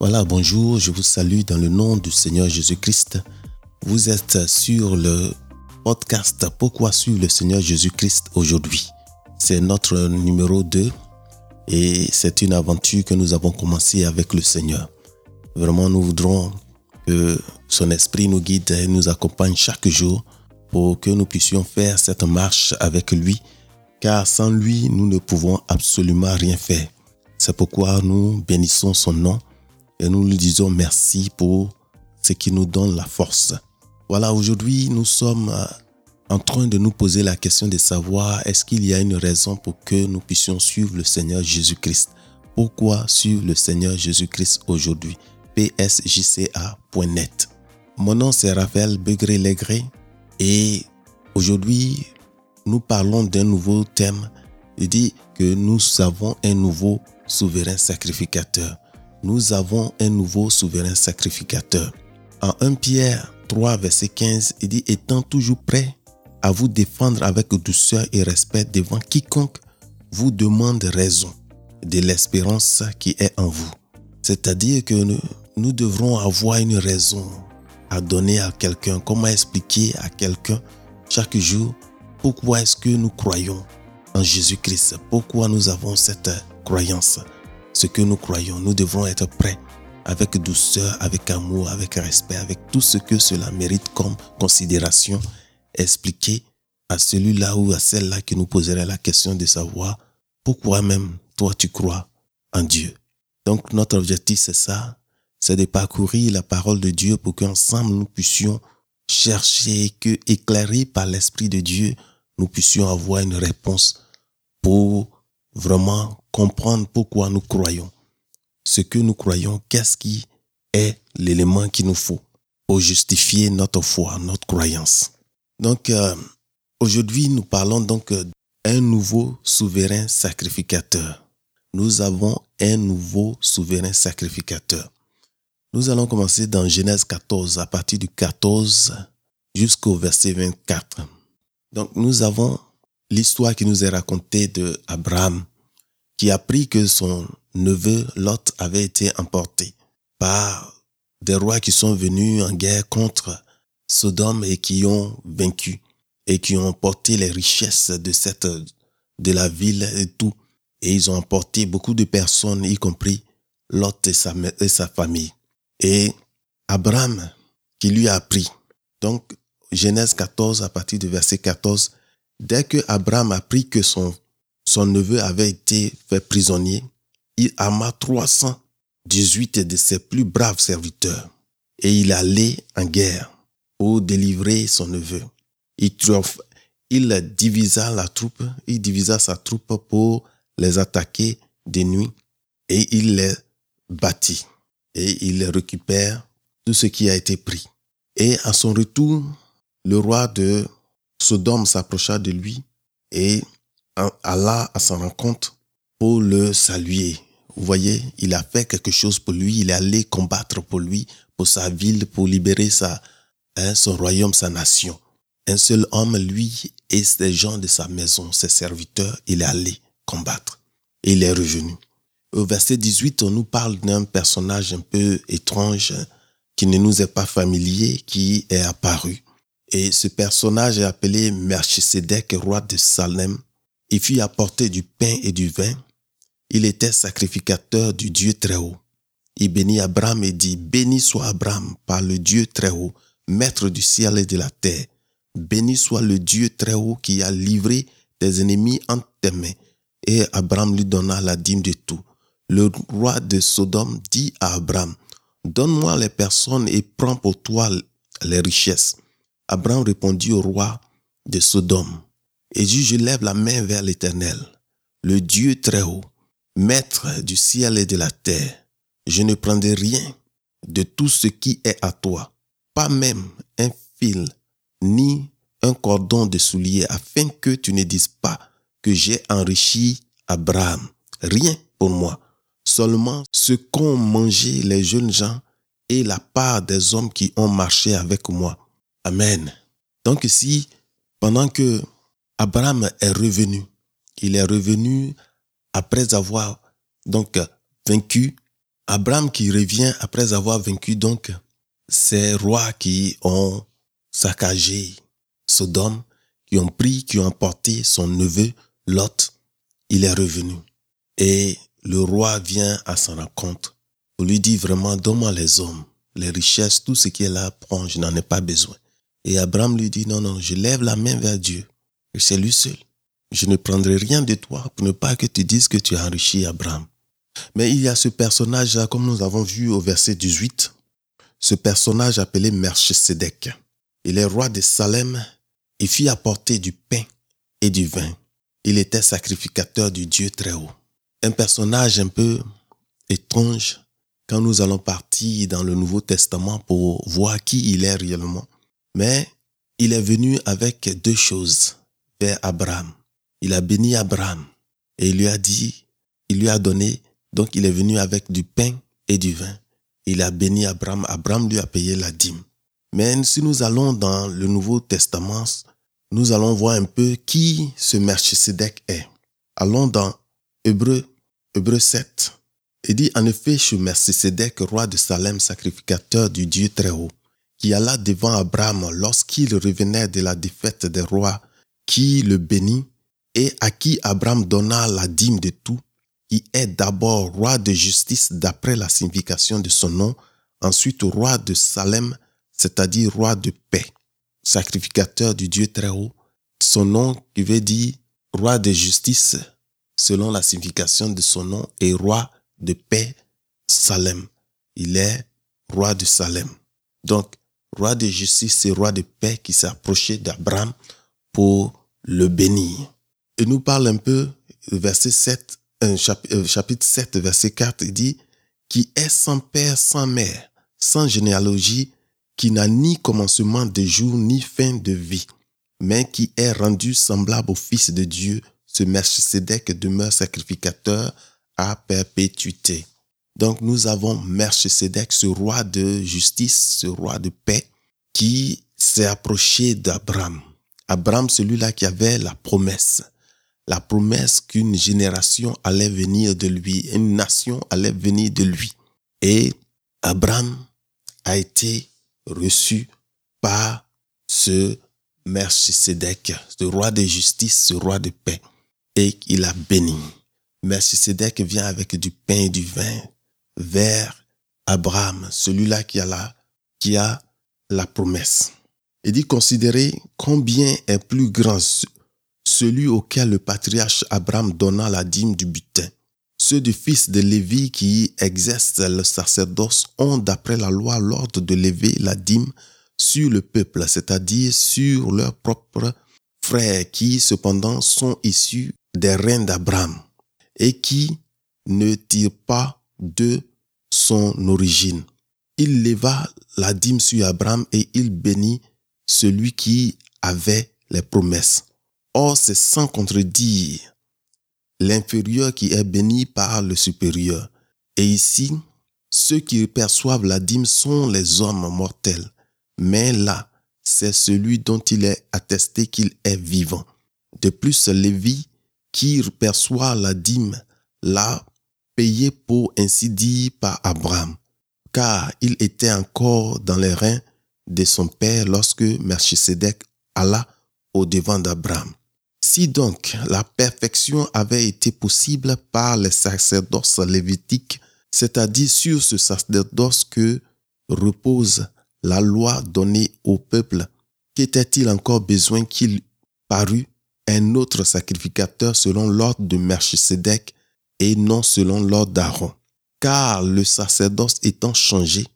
Voilà, bonjour, je vous salue dans le nom du Seigneur Jésus-Christ. Vous êtes sur le podcast Pourquoi suivre le Seigneur Jésus-Christ aujourd'hui? C'est notre numéro 2 et c'est une aventure que nous avons commencée avec le Seigneur. Vraiment, nous voudrons que son esprit nous guide et nous accompagne chaque jour pour que nous puissions faire cette marche avec lui, car sans lui, nous ne pouvons absolument rien faire. C'est pourquoi nous bénissons son nom et nous lui disons merci pour ce qui nous donne la force. Voilà, aujourd'hui, nous sommes euh, en train de nous poser la question de savoir est-ce qu'il y a une raison pour que nous puissions suivre le Seigneur Jésus-Christ? Pourquoi suivre le Seigneur Jésus-Christ aujourd'hui? Psjca.net. Mon nom c'est Raphaël Begré-Legré et aujourd'hui nous parlons d'un nouveau thème. Il dit que nous avons un nouveau souverain sacrificateur. Nous avons un nouveau souverain sacrificateur. En 1 Pierre 3, verset 15, il dit Étant toujours prêt à vous défendre avec douceur et respect devant quiconque vous demande raison de l'espérance qui est en vous. C'est-à-dire que nous, nous devrons avoir une raison à donner à quelqu'un, comment expliquer à quelqu'un chaque jour pourquoi est-ce que nous croyons en Jésus-Christ, pourquoi nous avons cette croyance, ce que nous croyons. Nous devrons être prêts avec douceur, avec amour, avec respect, avec tout ce que cela mérite comme considération, expliquer à celui-là ou à celle-là qui nous poserait la question de savoir pourquoi même toi tu crois en Dieu. Donc notre objectif c'est ça, c'est de parcourir la parole de Dieu pour qu'ensemble nous puissions chercher que, éclairés par l'Esprit de Dieu, nous puissions avoir une réponse pour vraiment comprendre pourquoi nous croyons. Ce que nous croyons, qu'est-ce qui est l'élément qu'il nous faut pour justifier notre foi, notre croyance. Donc, euh, aujourd'hui, nous parlons donc d'un nouveau souverain sacrificateur. Nous avons un nouveau souverain sacrificateur. Nous allons commencer dans Genèse 14, à partir du 14 jusqu'au verset 24. Donc nous avons l'histoire qui nous est racontée de Abraham, qui a apprit que son neveu Lot avait été emporté par des rois qui sont venus en guerre contre Sodome et qui ont vaincu et qui ont emporté les richesses de cette de la ville et tout. Et ils ont emporté beaucoup de personnes, y compris Lot et sa, et sa famille et Abraham qui lui a appris. Donc, Genèse 14, à partir du verset 14, dès que Abraham apprit que son, son neveu avait été fait prisonnier, il ama 318 de ses plus braves serviteurs et il allait en guerre pour délivrer son neveu. Il, il divisa la troupe, il divisa sa troupe pour les attaquer de nuit et il les battit et il récupère tout ce qui a été pris. Et à son retour, le roi de Sodome s'approcha de lui et alla à sa rencontre pour le saluer. Vous voyez, il a fait quelque chose pour lui, il est allé combattre pour lui, pour sa ville, pour libérer sa, hein, son royaume, sa nation. Un seul homme, lui, et ses gens de sa maison, ses serviteurs, il est allé combattre. Et il est revenu. Au verset 18, on nous parle d'un personnage un peu étrange qui ne nous est pas familier, qui est apparu. Et ce personnage est appelé Melchisedec, roi de Salem. Il fut apporté du pain et du vin. Il était sacrificateur du Dieu très haut. Il bénit Abraham et dit, Béni soit Abraham par le Dieu très haut, maître du ciel et de la terre. Béni soit le Dieu très haut qui a livré tes ennemis entre tes mains. Et Abraham lui donna la dîme de tout le roi de Sodome dit à Abraham, Donne-moi les personnes et prends pour toi les richesses. Abraham répondit au roi de Sodome, et je lève la main vers l'Éternel, le Dieu très haut, maître du ciel et de la terre. Je ne prendrai rien de tout ce qui est à toi, pas même un fil, ni un cordon de soulier, afin que tu ne dises pas que j'ai enrichi Abraham. Rien pour moi seulement ce qu'ont mangé les jeunes gens et la part des hommes qui ont marché avec moi. Amen. Donc ici, pendant que Abraham est revenu, il est revenu après avoir donc vaincu Abraham qui revient après avoir vaincu donc ces rois qui ont saccagé Sodome, qui ont pris, qui ont emporté son neveu Lot, il est revenu. Et le roi vient à son rencontre pour lui dire vraiment, donne-moi les hommes, les richesses, tout ce qui est là, prends, je n'en ai pas besoin. Et Abraham lui dit, non, non, je lève la main vers Dieu. C'est lui seul. Je ne prendrai rien de toi pour ne pas que tu dises que tu as enrichi Abraham. Mais il y a ce personnage-là, comme nous avons vu au verset 18, ce personnage appelé Merchesedek. Il est roi de Salem et fit apporter du pain et du vin. Il était sacrificateur du Dieu très haut. Un personnage un peu étrange quand nous allons partir dans le Nouveau Testament pour voir qui il est réellement. Mais il est venu avec deux choses vers Abraham. Il a béni Abraham et il lui a dit, il lui a donné, donc il est venu avec du pain et du vin. Il a béni Abraham, Abraham lui a payé la dîme. Mais si nous allons dans le Nouveau Testament, nous allons voir un peu qui ce Melchisedec est. Allons dans Hébreu, Hébreu 7. Il dit en effet, ce Melchisedec, roi de Salem, sacrificateur du Dieu très haut, qui alla devant Abraham lorsqu'il revenait de la défaite des rois, qui le bénit et à qui Abraham donna la dîme de tout, qui est d'abord roi de justice d'après la signification de son nom, ensuite roi de Salem, c'est-à-dire roi de paix, sacrificateur du Dieu très haut. Son nom qui veut dire roi de justice, selon la signification de son nom, et roi de paix, Salem. Il est roi de Salem. Donc, roi de justice et roi de paix qui s'est approché d'Abraham pour le bénir. Il nous parle un peu, verset 7, euh, chapitre 7, verset 4, il dit, qui est sans père, sans mère, sans généalogie, qui n'a ni commencement de jour, ni fin de vie, mais qui est rendu semblable au Fils de Dieu, ce Melchisedec demeure sacrificateur à perpétuité. Donc nous avons Melchisedec, ce roi de justice, ce roi de paix, qui s'est approché d'Abraham. Abraham, celui-là qui avait la promesse, la promesse qu'une génération allait venir de lui, une nation allait venir de lui. Et Abraham a été reçu par ce Melchisedec, ce roi de justice, ce roi de paix, et il a béni. Melchisedec vient avec du pain et du vin vers Abraham, celui-là qui a la promesse. Il dit considérez combien est plus grand celui auquel le patriarche Abraham donna la dîme du butin. Ceux du fils de Lévi qui exercent le sacerdoce ont, d'après la loi, l'ordre de lever la dîme sur le peuple, c'est-à-dire sur leurs propres frères qui, cependant, sont issus des reins d'Abraham et qui ne tirent pas de son origine. Il leva la dîme sur Abraham et il bénit celui qui avait les promesses. Or, c'est sans contredire l'inférieur qui est béni par le supérieur. Et ici, ceux qui perçoivent la dîme sont les hommes mortels. Mais là, c'est celui dont il est attesté qu'il est vivant. De plus, Lévi, qui perçoit la dîme, l'a payé pour ainsi dire par Abraham, car il était encore dans les reins de son père lorsque Melchisedec alla au devant d'Abraham. Si donc la perfection avait été possible par les sacerdoce lévitique, c'est-à-dire sur ce sacerdoce que repose la loi donnée au peuple, qu'était-il encore besoin qu'il parût un autre sacrificateur selon l'ordre de Melchisedec et non selon l'ordre d'Aaron? Car le sacerdoce étant changé,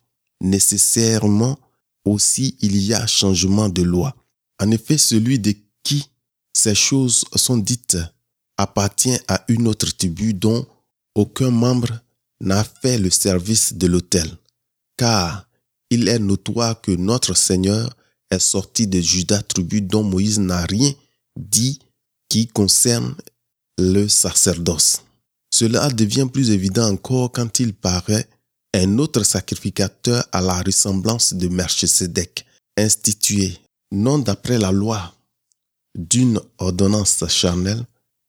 nécessairement aussi il y a changement de loi. En effet, celui de qui ces choses sont dites appartient à une autre tribu dont aucun membre n'a fait le service de l'autel, car il est notoire que notre Seigneur est sorti de Judas, tribu dont Moïse n'a rien dit qui concerne le sacerdoce. Cela devient plus évident encore quand il paraît un autre sacrificateur à la ressemblance de Melchisedec, institué non d'après la loi d'une ordonnance charnelle,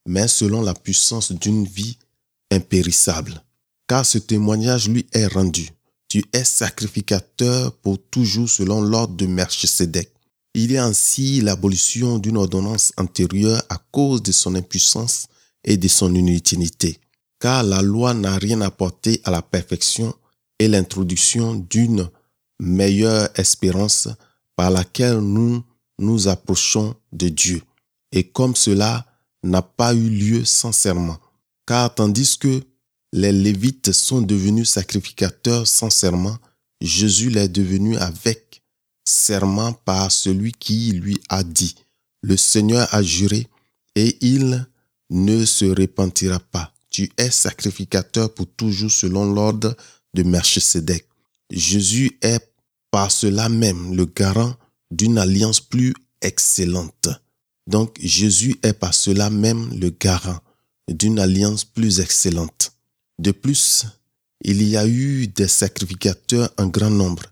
mais selon la puissance d'une vie impérissable. car ce témoignage lui est rendu. Tu es sacrificateur pour toujours selon l'ordre de Melchisedec. Il a ainsi l'abolition d'une ordonnance antérieure à cause de son impuissance et de son inutilité, car la loi n'a rien apporté à la perfection et l'introduction d'une meilleure espérance par laquelle nous nous approchons de Dieu. Et comme cela n'a pas eu lieu sincèrement, car tandis que les Lévites sont devenus sacrificateurs sans serment, Jésus l'est devenu avec serment par celui qui lui a dit, le Seigneur a juré et il ne se repentira pas. Tu es sacrificateur pour toujours selon l'ordre de Melchisedec. Jésus est par cela même le garant d'une alliance plus excellente. Donc Jésus est par cela même le garant d'une alliance plus excellente. De plus, il y a eu des sacrificateurs en grand nombre,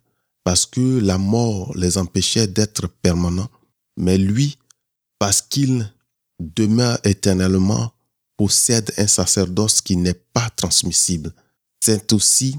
parce que la mort les empêchait d'être permanents, mais lui, parce qu'il demeure éternellement, possède un sacerdoce qui n'est pas transmissible. C'est aussi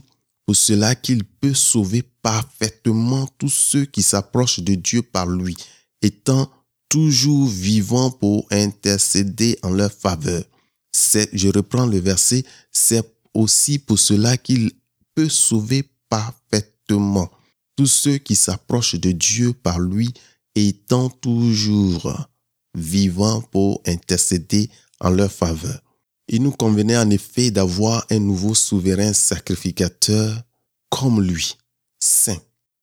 pour cela qu'il peut sauver parfaitement tous ceux qui s'approchent de Dieu par lui, étant toujours vivant pour intercéder en leur faveur. je reprends le verset, c'est aussi pour cela qu'il peut sauver parfaitement tous ceux qui s'approchent de Dieu par lui, étant toujours vivant pour intercéder en leur faveur. Il nous convenait en effet d'avoir un nouveau souverain sacrificateur comme lui, saint,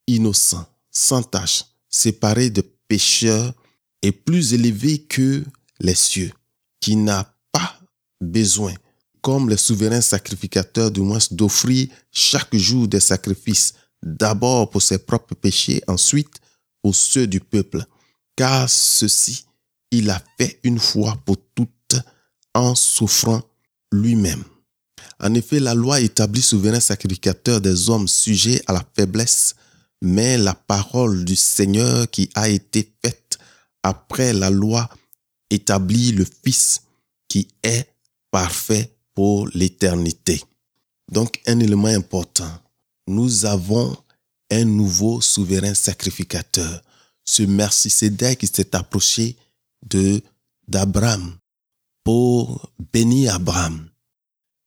innocent, sans tache, séparé de pécheurs et plus élevé que les cieux, qui n'a pas besoin, comme les souverains sacrificateurs du moins, d'offrir chaque jour des sacrifices, d'abord pour ses propres péchés, ensuite pour ceux du peuple, car ceci, il a fait une fois pour toutes en souffrant lui-même. En effet, la loi établit souverain sacrificateur des hommes sujets à la faiblesse, mais la parole du Seigneur qui a été faite après la loi établit le Fils qui est parfait pour l'éternité. Donc un élément important, nous avons un nouveau souverain sacrificateur. Ce merci qui s'est approché d'Abraham pour bénir Abraham.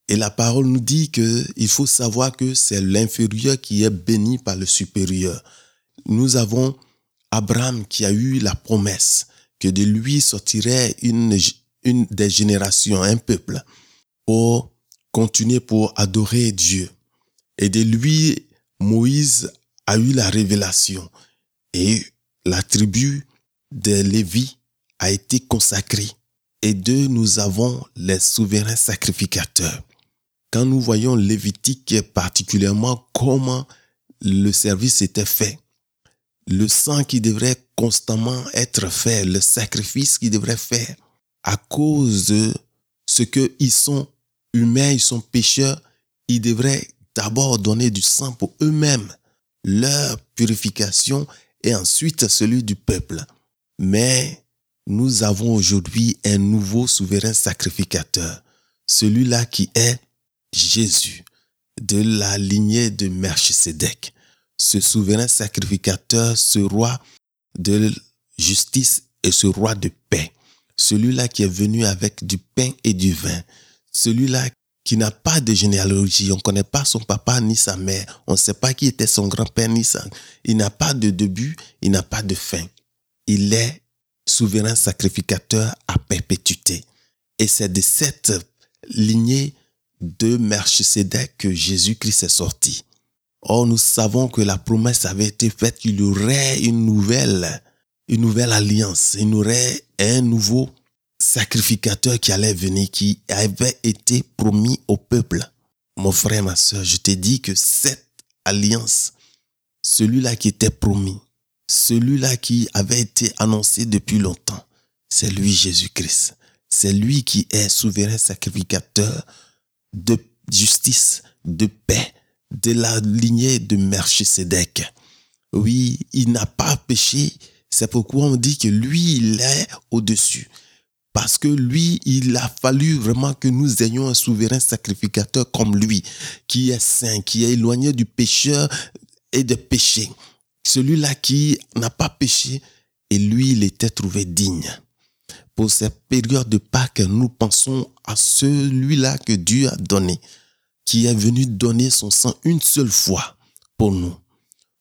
Et la parole nous dit que il faut savoir que c'est l'inférieur qui est béni par le supérieur. Nous avons Abraham qui a eu la promesse que de lui sortirait une, une des générations, un peuple, pour continuer pour adorer Dieu. Et de lui, Moïse a eu la révélation. Et la tribu de Lévi a été consacrée. Et de nous avons les souverains sacrificateurs. Quand nous voyons Lévitique particulièrement comment le service était fait, le sang qui devrait constamment être fait, le sacrifice qui devrait faire, à cause de ce qu'ils sont humains, ils sont pécheurs, ils devraient d'abord donner du sang pour eux-mêmes, leur purification et ensuite celui du peuple. Mais nous avons aujourd'hui un nouveau souverain sacrificateur, celui-là qui est Jésus, de la lignée de Melchisedec ce souverain sacrificateur, ce roi de justice et ce roi de paix. Celui-là qui est venu avec du pain et du vin. Celui-là qui n'a pas de généalogie. On ne connaît pas son papa ni sa mère. On ne sait pas qui était son grand-père ni sa... Il n'a pas de début, il n'a pas de fin. Il est souverain sacrificateur à perpétuité. Et c'est de cette lignée de Melchisedec que Jésus-Christ est sorti. Or, nous savons que la promesse avait été faite qu'il y aurait une nouvelle, une nouvelle alliance, il y aurait un nouveau sacrificateur qui allait venir, qui avait été promis au peuple. Mon frère, ma soeur, je t'ai dit que cette alliance, celui-là qui était promis, celui-là qui avait été annoncé depuis longtemps, c'est lui Jésus-Christ. C'est lui qui est souverain sacrificateur de justice, de paix, de la lignée de Melchisedec. Oui, il n'a pas péché. C'est pourquoi on dit que lui, il est au-dessus. Parce que lui, il a fallu vraiment que nous ayons un souverain sacrificateur comme lui, qui est saint, qui est éloigné du pécheur et des péchés. Celui-là qui n'a pas péché, et lui, il était trouvé digne. Pour cette période de Pâques, nous pensons à celui-là que Dieu a donné, qui est venu donner son sang une seule fois pour nous.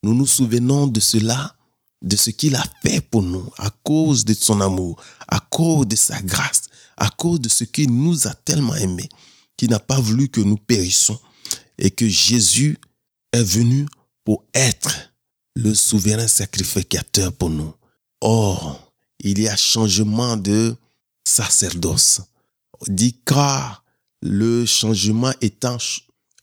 Nous nous souvenons de cela, de ce qu'il a fait pour nous, à cause de son amour, à cause de sa grâce, à cause de ce qu'il nous a tellement aimés, qu'il n'a pas voulu que nous périssions, et que Jésus est venu pour être le souverain sacrificateur pour nous. Or, il y a changement de sacerdoce. On dit car le changement étant,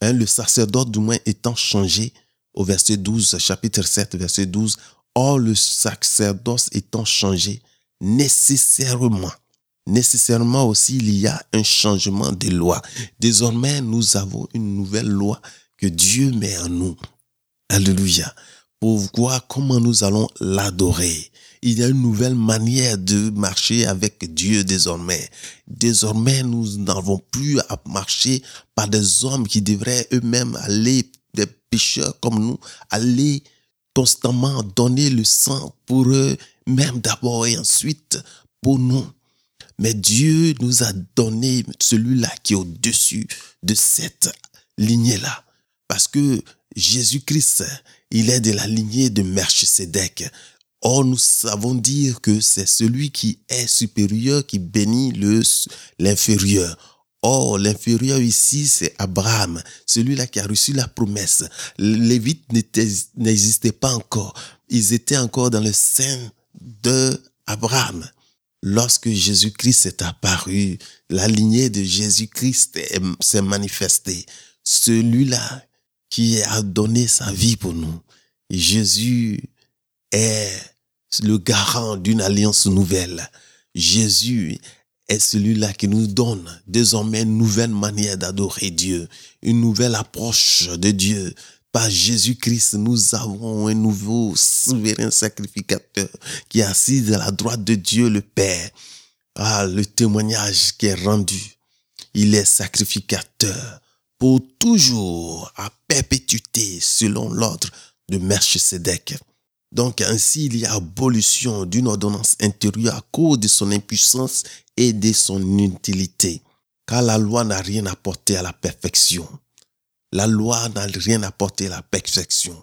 hein, le sacerdoce du moins étant changé, au verset 12, chapitre 7, verset 12, or le sacerdoce étant changé, nécessairement, nécessairement aussi il y a un changement de loi. Désormais, nous avons une nouvelle loi que Dieu met en nous. Alléluia. Pour voir comment nous allons l'adorer il y a une nouvelle manière de marcher avec Dieu désormais. Désormais, nous n'avons plus à marcher par des hommes qui devraient eux-mêmes aller, des pécheurs comme nous, aller constamment donner le sang pour eux, même d'abord et ensuite pour nous. Mais Dieu nous a donné celui-là qui est au-dessus de cette lignée-là. Parce que Jésus-Christ, il est de la lignée de Melchisedec. Or, nous savons dire que c'est celui qui est supérieur qui bénit l'inférieur. Or, l'inférieur ici, c'est Abraham, celui-là qui a reçu la promesse. Les Lévites n'existaient pas encore. Ils étaient encore dans le sein de Abraham. Lorsque Jésus-Christ est apparu, la lignée de Jésus-Christ s'est manifestée. Celui-là qui a donné sa vie pour nous. Jésus est le garant d'une alliance nouvelle. Jésus est celui-là qui nous donne désormais une nouvelle manière d'adorer Dieu, une nouvelle approche de Dieu. Par Jésus-Christ, nous avons un nouveau souverain sacrificateur qui est assis à la droite de Dieu le Père. Ah, le témoignage qui est rendu. Il est sacrificateur pour toujours à perpétuité selon l'ordre de Melchisedec. Donc ainsi, il y a abolition d'une ordonnance intérieure à cause de son impuissance et de son inutilité. Car la loi n'a rien apporté à la perfection. La loi n'a rien apporté à la perfection.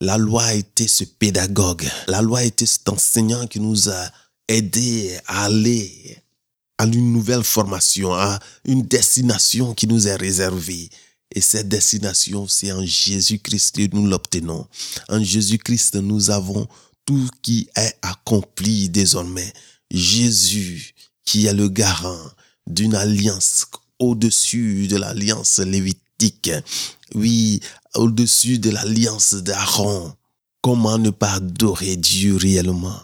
La loi été ce pédagogue. La loi été cet enseignant qui nous a aidés à aller à une nouvelle formation, à une destination qui nous est réservée. Et cette destination, c'est en Jésus-Christ que nous l'obtenons. En Jésus-Christ, nous avons tout qui est accompli désormais. Jésus, qui est le garant d'une alliance au-dessus de l'alliance lévitique. Oui, au-dessus de l'alliance d'Aaron. Comment ne pas adorer Dieu réellement?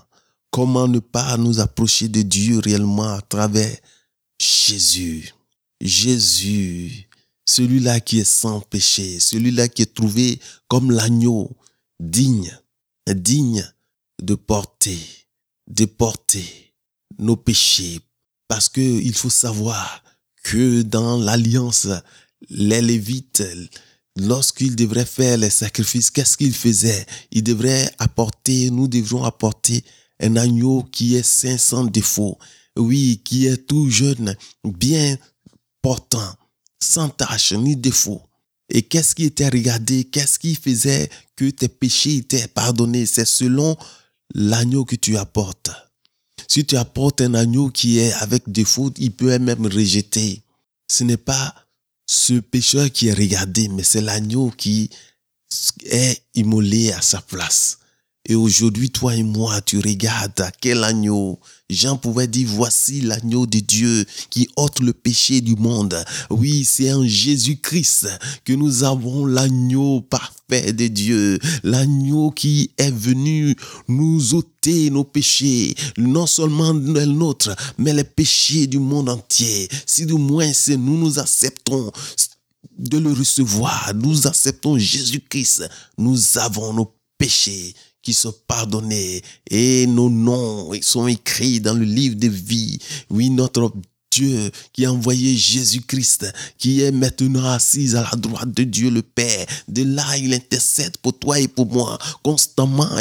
Comment ne pas nous approcher de Dieu réellement à travers Jésus? Jésus celui-là qui est sans péché, celui-là qui est trouvé comme l'agneau, digne, digne de porter, de porter nos péchés. Parce que il faut savoir que dans l'alliance, les Lévites, lorsqu'ils devraient faire les sacrifices, qu'est-ce qu'ils faisaient? Ils devraient apporter, nous devrons apporter un agneau qui est saint sans défaut, oui, qui est tout jeune, bien portant, sans tâche ni défaut. Et qu'est-ce qui était regardé? Qu'est-ce qui faisait que tes péchés étaient pardonnés? C'est selon l'agneau que tu apportes. Si tu apportes un agneau qui est avec défaut, il peut être même rejeté. Ce n'est pas ce pécheur qui est regardé, mais c'est l'agneau qui est immolé à sa place. Et aujourd'hui, toi et moi, tu regardes quel agneau. Jean pouvait dire, voici l'agneau de Dieu qui ôte le péché du monde. Oui, c'est en Jésus-Christ que nous avons l'agneau parfait de Dieu, l'agneau qui est venu nous ôter nos péchés, non seulement les nôtres, mais les péchés du monde entier. Si du moins c'est nous nous acceptons de le recevoir, nous acceptons Jésus-Christ, nous avons nos péchés qui sont pardonnés et nos noms sont écrits dans le livre de vie. Oui, notre Dieu qui a envoyé Jésus-Christ, qui est maintenant assis à la droite de Dieu le Père. De là, il intercède pour toi et pour moi. Constamment,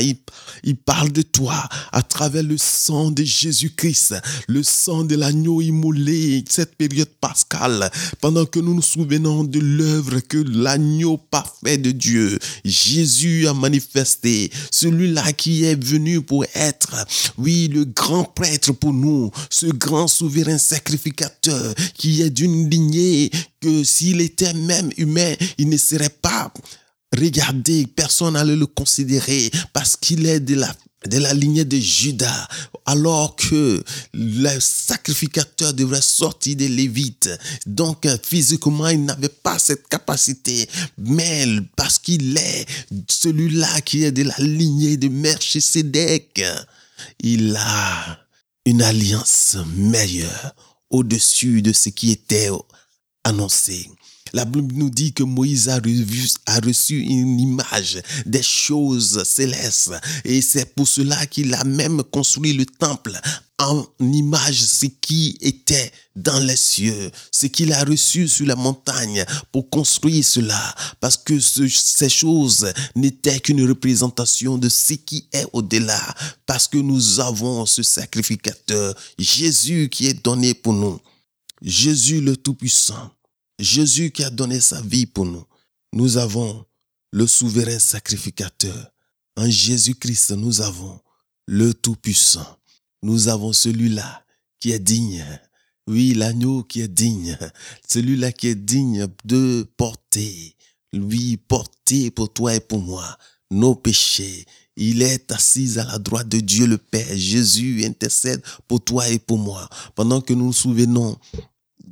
il, parle de toi à travers le sang de Jésus-Christ, le sang de l'agneau immolé, cette période pascale, pendant que nous nous souvenons de l'œuvre que l'agneau parfait de Dieu, Jésus a manifesté, celui-là qui est venu pour être, oui, le grand prêtre pour nous, ce grand souverain sacrifice qui est d'une lignée que s'il était même humain, il ne serait pas regardé, personne n'allait le considérer parce qu'il est de la de la lignée de Judas, alors que le sacrificateur devrait sortir des Lévites. Donc, physiquement, il n'avait pas cette capacité, mais parce qu'il est celui-là qui est de la lignée de Melchisedec, il a une alliance meilleure au-dessus de ce qui était annoncé. La Bible nous dit que Moïse a reçu, une image des choses célestes. Et c'est pour cela qu'il a même construit le temple en image ce qui était dans les cieux, ce qu'il a reçu sur la montagne pour construire cela, parce que ces choses n'étaient qu'une représentation de ce qui est au-delà, parce que nous avons ce sacrificateur, Jésus qui est donné pour nous, Jésus le Tout-Puissant, Jésus qui a donné sa vie pour nous. Nous avons le souverain sacrificateur. En Jésus-Christ, nous avons le Tout-Puissant nous avons celui-là qui est digne. Oui, l'agneau qui est digne. Celui-là qui est digne de porter, lui porter pour toi et pour moi nos péchés. Il est assis à la droite de Dieu le Père. Jésus intercède pour toi et pour moi. Pendant que nous nous souvenons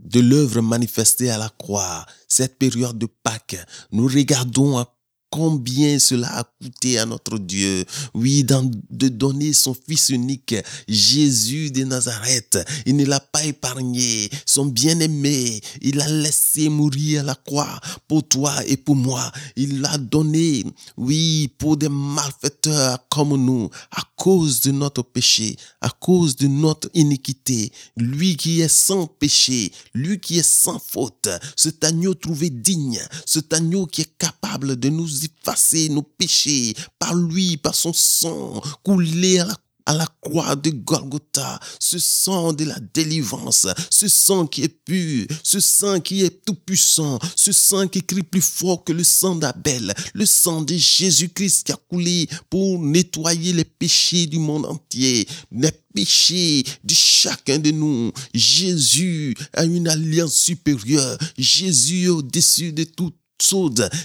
de l'œuvre manifestée à la croix, cette période de Pâques, nous regardons à combien cela a coûté à notre Dieu. Oui, de donner son Fils unique, Jésus de Nazareth. Il ne l'a pas épargné, son bien-aimé. Il a laissé mourir la croix pour toi et pour moi. Il l'a donné, oui, pour des malfaiteurs comme nous, à cause de notre péché, à cause de notre iniquité. Lui qui est sans péché, lui qui est sans faute, cet agneau trouvé digne, cet agneau qui est capable de nous effacer nos péchés par lui, par son sang coulé à la croix de Golgotha, ce sang de la délivrance, ce sang qui est pur, ce sang qui est tout puissant, ce sang qui crie plus fort que le sang d'Abel, le sang de Jésus-Christ qui a coulé pour nettoyer les péchés du monde entier, les péchés de chacun de nous. Jésus a une alliance supérieure. Jésus au-dessus de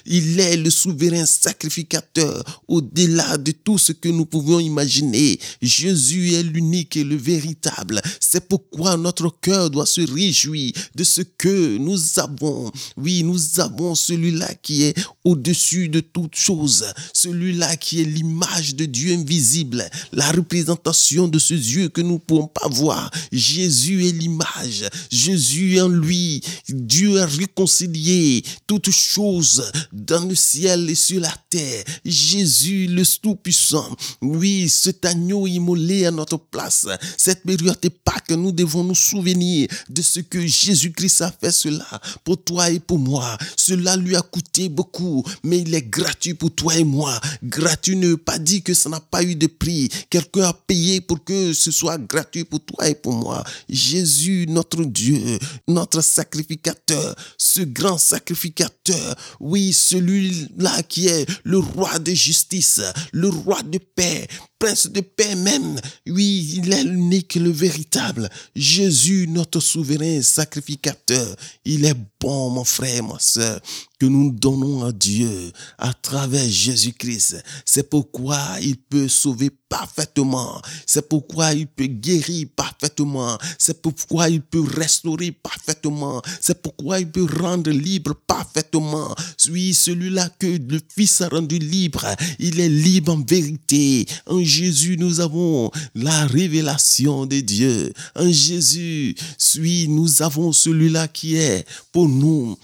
il est le souverain sacrificateur au-delà de tout ce que nous pouvons imaginer. Jésus est l'unique et le véritable. C'est pourquoi notre cœur doit se réjouir de ce que nous avons. Oui, nous avons celui-là qui est au-dessus de toutes choses. Celui-là qui est l'image de Dieu invisible. La représentation de ce Dieu que nous ne pouvons pas voir. Jésus est l'image. Jésus en lui. Dieu a réconcilié toutes dans le ciel et sur la terre. Jésus, le Tout-Puissant. Oui, cet agneau immolé à notre place. Cette période pas que nous devons nous souvenir de ce que Jésus-Christ a fait cela pour toi et pour moi. Cela lui a coûté beaucoup, mais il est gratuit pour toi et moi. Gratuit ne veut pas dire que ça n'a pas eu de prix. Quelqu'un a payé pour que ce soit gratuit pour toi et pour moi. Jésus, notre Dieu, notre sacrificateur, ce grand sacrificateur oui, celui-là qui est le roi de justice, le roi de paix, prince de paix même. Oui, il est l'unique, le véritable. Jésus, notre souverain sacrificateur. Il est bon, mon frère, ma soeur, que nous donnons à Dieu à travers Jésus-Christ. C'est pourquoi il peut sauver parfaitement. C'est pourquoi il peut guérir parfaitement. C'est pourquoi il peut restaurer parfaitement. C'est pourquoi il peut rendre libre parfaitement. Oui, celui-là que le Fils a rendu libre, il est libre en vérité. En Jésus, nous avons la révélation de Dieu. En Jésus, oui, nous avons celui-là qui est pour nous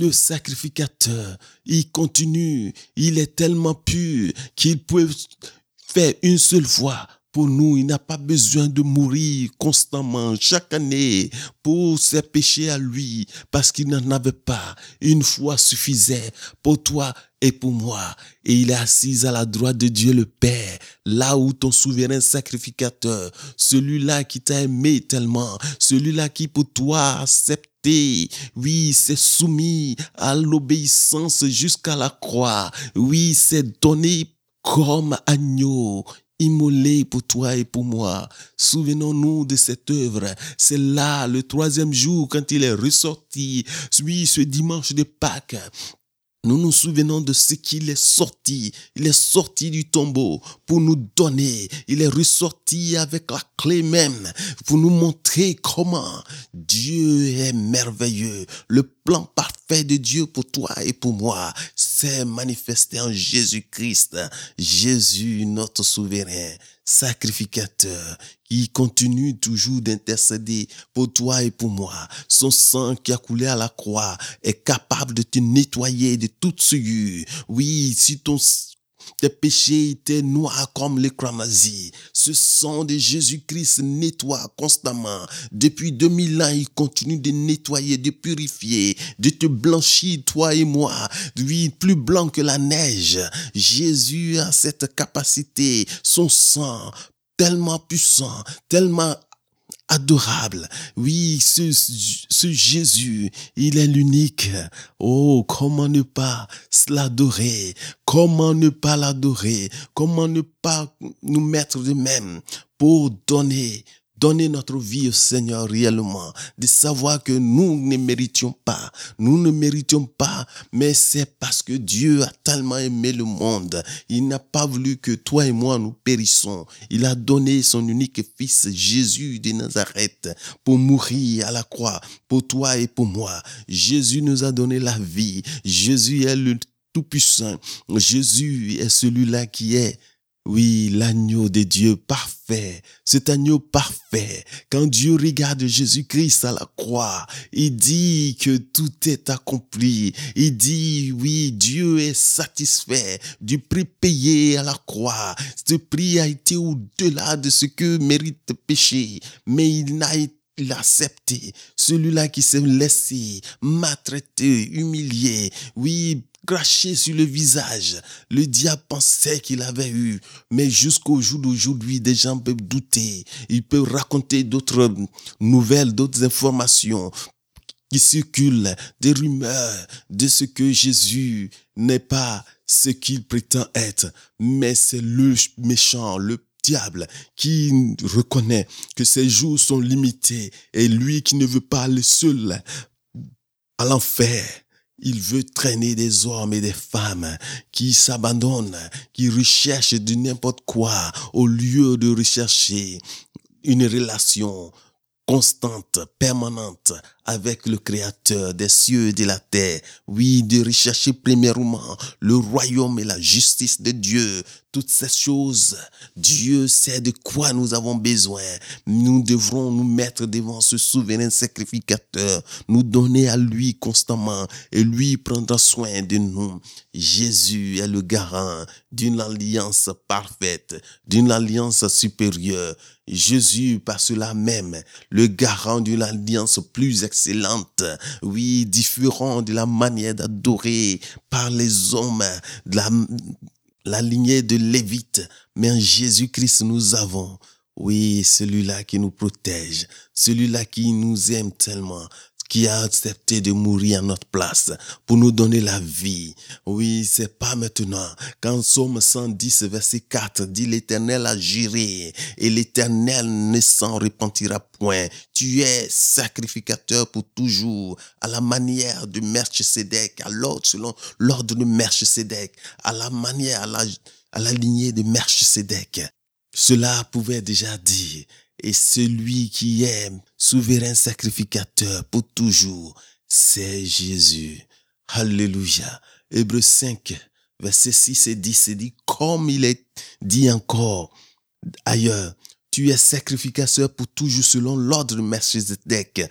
le sacrificateur, il continue, il est tellement pur qu'il peut fait une seule fois pour nous. Il n'a pas besoin de mourir constamment chaque année pour ses péchés à lui parce qu'il n'en avait pas. Une fois suffisait pour toi et pour moi. Et il est assis à la droite de Dieu le Père, là où ton souverain sacrificateur, celui-là qui t'a aimé tellement, celui-là qui pour toi a accepté, oui, s'est soumis à l'obéissance jusqu'à la croix, oui, s'est donné comme agneau immolé pour toi et pour moi. Souvenons-nous de cette œuvre. C'est là, le troisième jour, quand il est ressorti, oui, ce dimanche de Pâques, nous nous souvenons de ce qu'il est sorti. Il est sorti du tombeau pour nous donner. Il est ressorti avec la clé même pour nous montrer comment Dieu est merveilleux. Le plan parfait de Dieu pour toi et pour moi s'est manifesté en Jésus-Christ. Jésus, notre souverain sacrificateur, qui continue toujours d'intercéder pour toi et pour moi. Son sang qui a coulé à la croix est capable de te nettoyer de toute souillure. Oui, si ton tes péchés étaient noirs comme les cramoisis. Ce sang de Jésus-Christ nettoie constamment. Depuis 2000 ans, il continue de nettoyer, de purifier, de te blanchir, toi et moi. Oui, plus blanc que la neige. Jésus a cette capacité. Son sang tellement puissant, tellement adorable. Oui, ce, ce Jésus, il est l'unique. Oh, comment ne pas l'adorer? Comment ne pas l'adorer? Comment ne pas nous mettre de même pour donner donner notre vie au Seigneur réellement, de savoir que nous ne méritions pas, nous ne méritions pas, mais c'est parce que Dieu a tellement aimé le monde. Il n'a pas voulu que toi et moi nous périssons. Il a donné son unique fils Jésus de Nazareth pour mourir à la croix pour toi et pour moi. Jésus nous a donné la vie. Jésus est le Tout-Puissant. Jésus est celui-là qui est oui, l'agneau de Dieu parfait, cet agneau parfait. Quand Dieu regarde Jésus-Christ à la croix, il dit que tout est accompli. Il dit, oui, Dieu est satisfait du prix payé à la croix. Ce prix a été au-delà de ce que mérite le péché, mais il n'a été accepté celui-là qui s'est laissé maltraiter, humilié, oui, craché sur le visage. Le diable pensait qu'il avait eu, mais jusqu'au jour d'aujourd'hui, des gens peuvent douter. Ils peuvent raconter d'autres nouvelles, d'autres informations qui circulent, des rumeurs de ce que Jésus n'est pas ce qu'il prétend être, mais c'est le méchant, le diable qui reconnaît que ses jours sont limités et lui qui ne veut pas aller seul à l'enfer il veut traîner des hommes et des femmes qui s'abandonnent, qui recherchent de n'importe quoi au lieu de rechercher une relation constante, permanente avec le Créateur des cieux et de la terre. Oui, de rechercher premièrement le royaume et la justice de Dieu. Toutes ces choses, Dieu sait de quoi nous avons besoin. Nous devrons nous mettre devant ce souverain sacrificateur, nous donner à lui constamment et lui prendra soin de nous. Jésus est le garant d'une alliance parfaite, d'une alliance supérieure. Jésus, par cela même, le garant d'une alliance plus excellente, oui, différent de la manière d'adorer par les hommes, de la, la lignée de Lévite. Mais en Jésus-Christ, nous avons, oui, celui-là qui nous protège, celui-là qui nous aime tellement, qui a accepté de mourir à notre place pour nous donner la vie. Oui, c'est pas maintenant. Quand Somme 110, verset 4 dit l'éternel a juré et l'éternel ne s'en repentira point. Tu es sacrificateur pour toujours à la manière de Melchisedec, à l'ordre, selon l'ordre de Melchisedec, à la manière, à la, à la lignée de Melchisedec. Cela pouvait déjà dire et celui qui est souverain sacrificateur pour toujours, c'est Jésus. Alléluia. Hébreu 5, verset 6 et 10, dit, comme il est dit encore ailleurs, tu es sacrificateur pour toujours selon l'ordre de Melchizedek.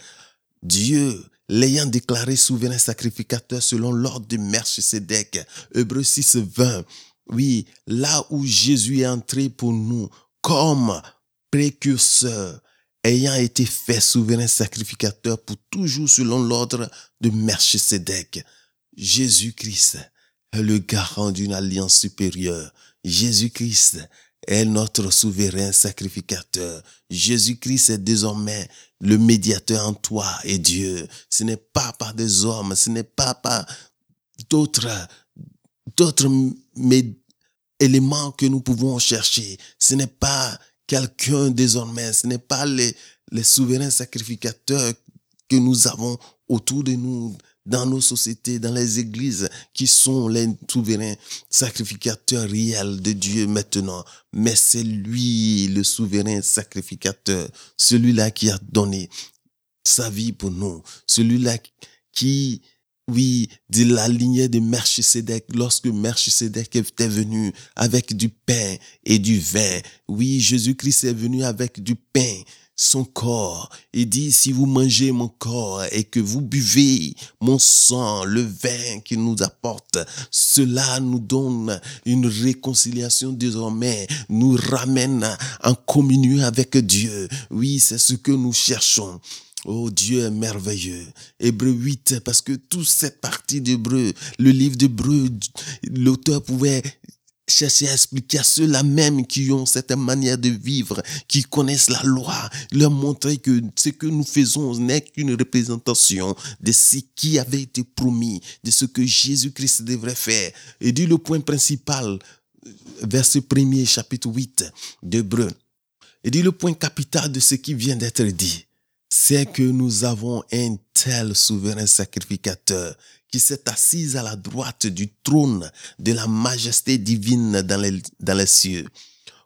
Dieu, l'ayant déclaré souverain sacrificateur selon l'ordre de Melchizedek. Hébreu 6, 20 oui, là où Jésus est entré pour nous comme précurseur, ayant été fait souverain sacrificateur pour toujours selon l'ordre de Melchisedec. Jésus-Christ est le garant d'une alliance supérieure. Jésus-Christ est notre souverain sacrificateur. Jésus-Christ est désormais le médiateur en toi et Dieu. Ce n'est pas par des hommes, ce n'est pas par d'autres, d'autres éléments que nous pouvons chercher. Ce n'est pas quelqu'un désormais, ce n'est pas les, les souverains sacrificateurs que nous avons autour de nous dans nos sociétés, dans les églises, qui sont les souverains sacrificateurs réels de Dieu maintenant. Mais c'est lui, le souverain sacrificateur, celui-là qui a donné sa vie pour nous, celui-là qui, oui, de la lignée de Melchisedec, lorsque Melchisedec était venu avec du pain et du vin. Oui, Jésus-Christ est venu avec du pain son corps. Il dit, si vous mangez mon corps et que vous buvez mon sang, le vin qu'il nous apporte, cela nous donne une réconciliation désormais, nous ramène en communion avec Dieu. Oui, c'est ce que nous cherchons. Oh Dieu est merveilleux. Hébreu 8, parce que toute cette partie d'Hébreu, le livre d'Hébreu, l'auteur pouvait chercher à expliquer à ceux-là même qui ont cette manière de vivre, qui connaissent la loi, leur montrer que ce que nous faisons n'est qu'une représentation de ce qui avait été promis, de ce que Jésus-Christ devrait faire. Et dit le point principal, verset 1er, chapitre 8 d'Hébreu. Et dit le point capital de ce qui vient d'être dit, c'est que nous avons un tel souverain sacrificateur qui s'est assise à la droite du trône de la majesté divine dans les, dans les cieux,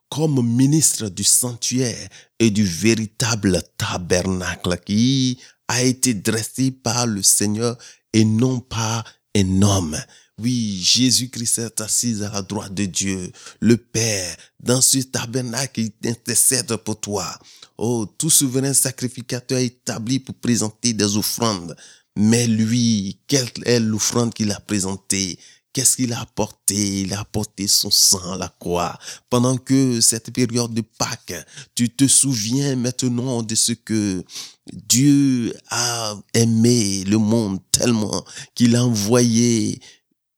comme ministre du sanctuaire et du véritable tabernacle qui a été dressé par le Seigneur et non par un homme. Oui, Jésus-Christ est assis à la droite de Dieu, le Père, dans ce tabernacle, il intercède pour toi. Oh, tout souverain sacrificateur établi pour présenter des offrandes. Mais lui, quelle est l'offrande qu'il a présentée? Qu'est-ce qu'il a apporté? Il a apporté son sang à la croix. Pendant que cette période de Pâques, tu te souviens maintenant de ce que Dieu a aimé le monde tellement qu'il a envoyé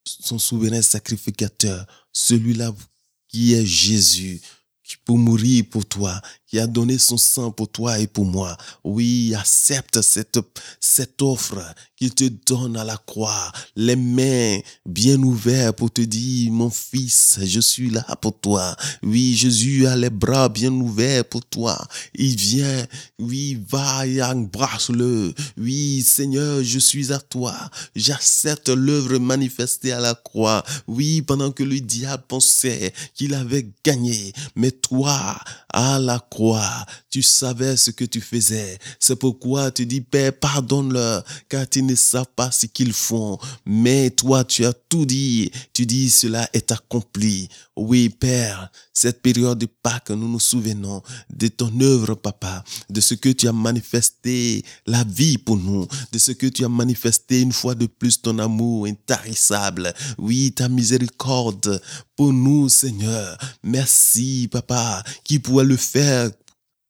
son souverain sacrificateur, celui-là qui est Jésus, pour mourir pour toi, qui a donné son sang pour toi et pour moi. Oui, accepte cette, cette offre qu'il te donne à la croix, les mains bien ouvertes pour te dire, mon fils, je suis là pour toi. Oui, Jésus a les bras bien ouverts pour toi. Il vient, oui, va et embrasse-le. Oui, Seigneur, je suis à toi. J'accepte l'œuvre manifestée à la croix. Oui, pendant que le diable pensait qu'il avait gagné, mais toi, à la croix, tu savais ce que tu faisais. C'est pourquoi tu dis, Père, pardonne-leur, car tu ne savent pas ce qu'ils font. Mais toi, tu as tout dit. Tu dis, cela est accompli. Oui, Père, cette période de Pâques, nous nous souvenons de ton œuvre, Papa, de ce que tu as manifesté la vie pour nous, de ce que tu as manifesté une fois de plus ton amour intarissable. Oui, ta miséricorde pour nous, Seigneur. Merci, Papa, qui pourrait le faire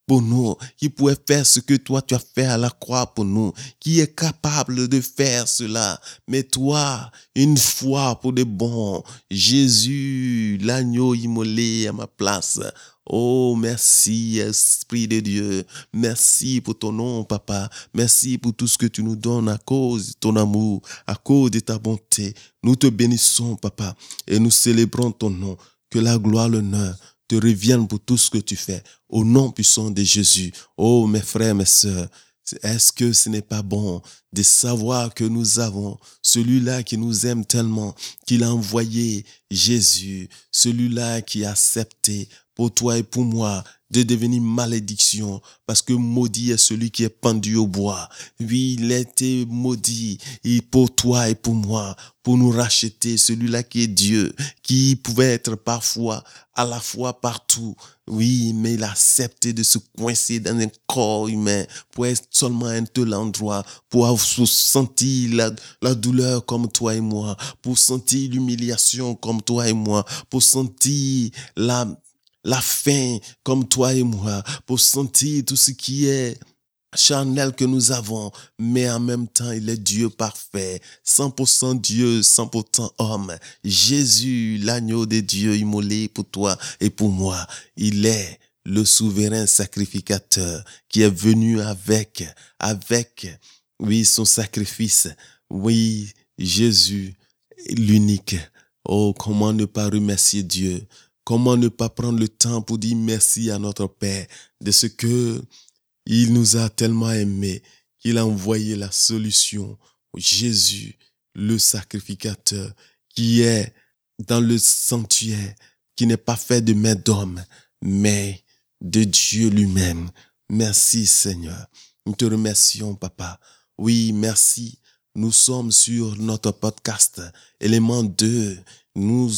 pour nous, qui pourrait faire ce que toi tu as fait à la croix pour nous, qui est capable de faire cela. Mais toi, une fois pour de bon, Jésus, l'agneau immolé à ma place. Oh, merci, Esprit de Dieu. Merci pour ton nom, Papa. Merci pour tout ce que tu nous donnes à cause de ton amour, à cause de ta bonté. Nous te bénissons, Papa, et nous célébrons ton nom. Que la gloire, l'honneur te reviennent pour tout ce que tu fais. Au nom puissant de Jésus. Oh, mes frères, mes sœurs, est-ce que ce n'est pas bon de savoir que nous avons celui-là qui nous aime tellement, qu'il a envoyé Jésus, celui-là qui a accepté pour toi et pour moi de devenir malédiction parce que maudit est celui qui est pendu au bois. Oui, il a été maudit et pour toi et pour moi, pour nous racheter, celui-là qui est Dieu, qui pouvait être parfois, à la fois partout, Oui, mais il a accepté de se coincer dans un corps humain pour être seulement un tel endroit, pour sentir la, la douleur comme toi et moi, pour sentir l'humiliation comme toi et moi, pour sentir la, la faim comme toi et moi, pour sentir tout ce qui est charnel que nous avons, mais en même temps, il est Dieu parfait, 100% Dieu, 100% homme. Jésus, l'agneau de Dieu immolé pour toi et pour moi, il est le souverain sacrificateur qui est venu avec, avec, oui, son sacrifice. Oui, Jésus, l'unique. Oh, comment ne pas remercier Dieu? Comment ne pas prendre le temps pour dire merci à notre Père de ce que il nous a tellement aimés qu'il a envoyé la solution. Jésus, le sacrificateur, qui est dans le sanctuaire, qui n'est pas fait de main d'homme, mais de Dieu lui-même. Merci Seigneur. Nous te remercions, Papa. Oui, merci. Nous sommes sur notre podcast, élément 2. Nous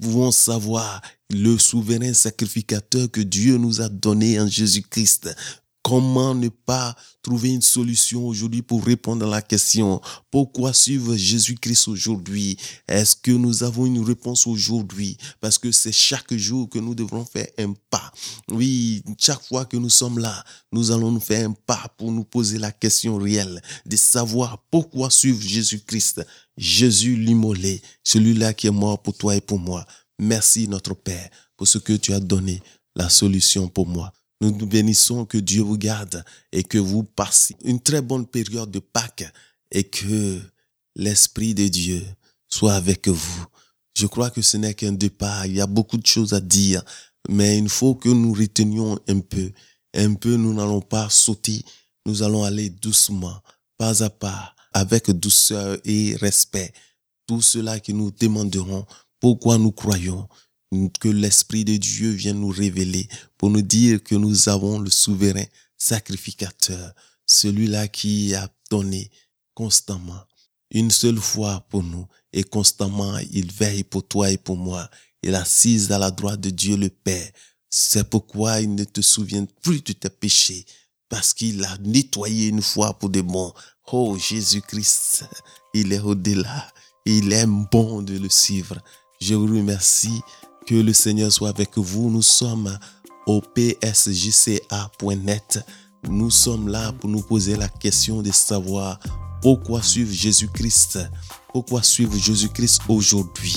pouvons savoir le souverain sacrificateur que Dieu nous a donné en Jésus-Christ. Comment ne pas trouver une solution aujourd'hui pour répondre à la question pourquoi suivre Jésus-Christ aujourd'hui? Est-ce que nous avons une réponse aujourd'hui? Parce que c'est chaque jour que nous devrons faire un pas. Oui, chaque fois que nous sommes là, nous allons nous faire un pas pour nous poser la question réelle de savoir pourquoi suivre Jésus-Christ. Jésus l'immolé, celui-là qui est mort pour toi et pour moi. Merci notre Père pour ce que tu as donné, la solution pour moi. Nous nous bénissons que Dieu vous garde et que vous passiez une très bonne période de Pâques et que l'Esprit de Dieu soit avec vous. Je crois que ce n'est qu'un départ. Il y a beaucoup de choses à dire, mais il faut que nous retenions un peu. Un peu, nous n'allons pas sauter. Nous allons aller doucement, pas à pas, avec douceur et respect. Tout cela que nous demanderons, pourquoi nous croyons, que l'Esprit de Dieu vienne nous révéler pour nous dire que nous avons le souverain sacrificateur, celui-là qui a donné constamment, une seule fois pour nous, et constamment il veille pour toi et pour moi. Il assise à la droite de Dieu le Père. C'est pourquoi il ne te souvient plus de tes péchés, parce qu'il a nettoyé une fois pour de bon. Oh Jésus-Christ, il est au-delà. Il est bon de le suivre. Je vous remercie que le Seigneur soit avec vous. Nous sommes au psjca.net. Nous sommes là pour nous poser la question de savoir pourquoi suivre Jésus-Christ? Pourquoi suivre Jésus-Christ aujourd'hui?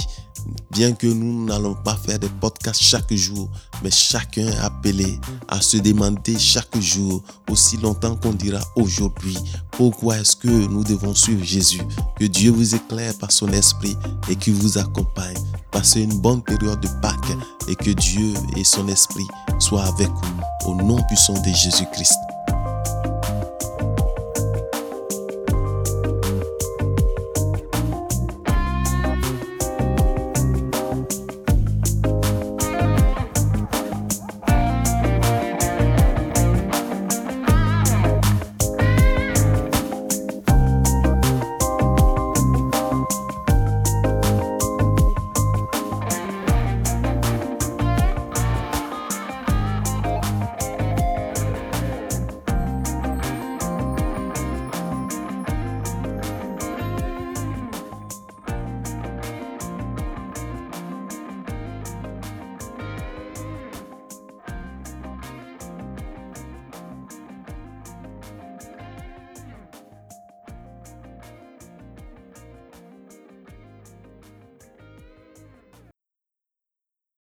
Bien que nous n'allons pas faire des podcasts chaque jour, mais chacun est appelé à se demander chaque jour, aussi longtemps qu'on dira aujourd'hui, pourquoi est-ce que nous devons suivre Jésus? Que Dieu vous éclaire par son esprit et qu'il vous accompagne. Passez une bonne période de Pâques et que Dieu et son esprit soient avec vous au nom puissant de Jésus-Christ.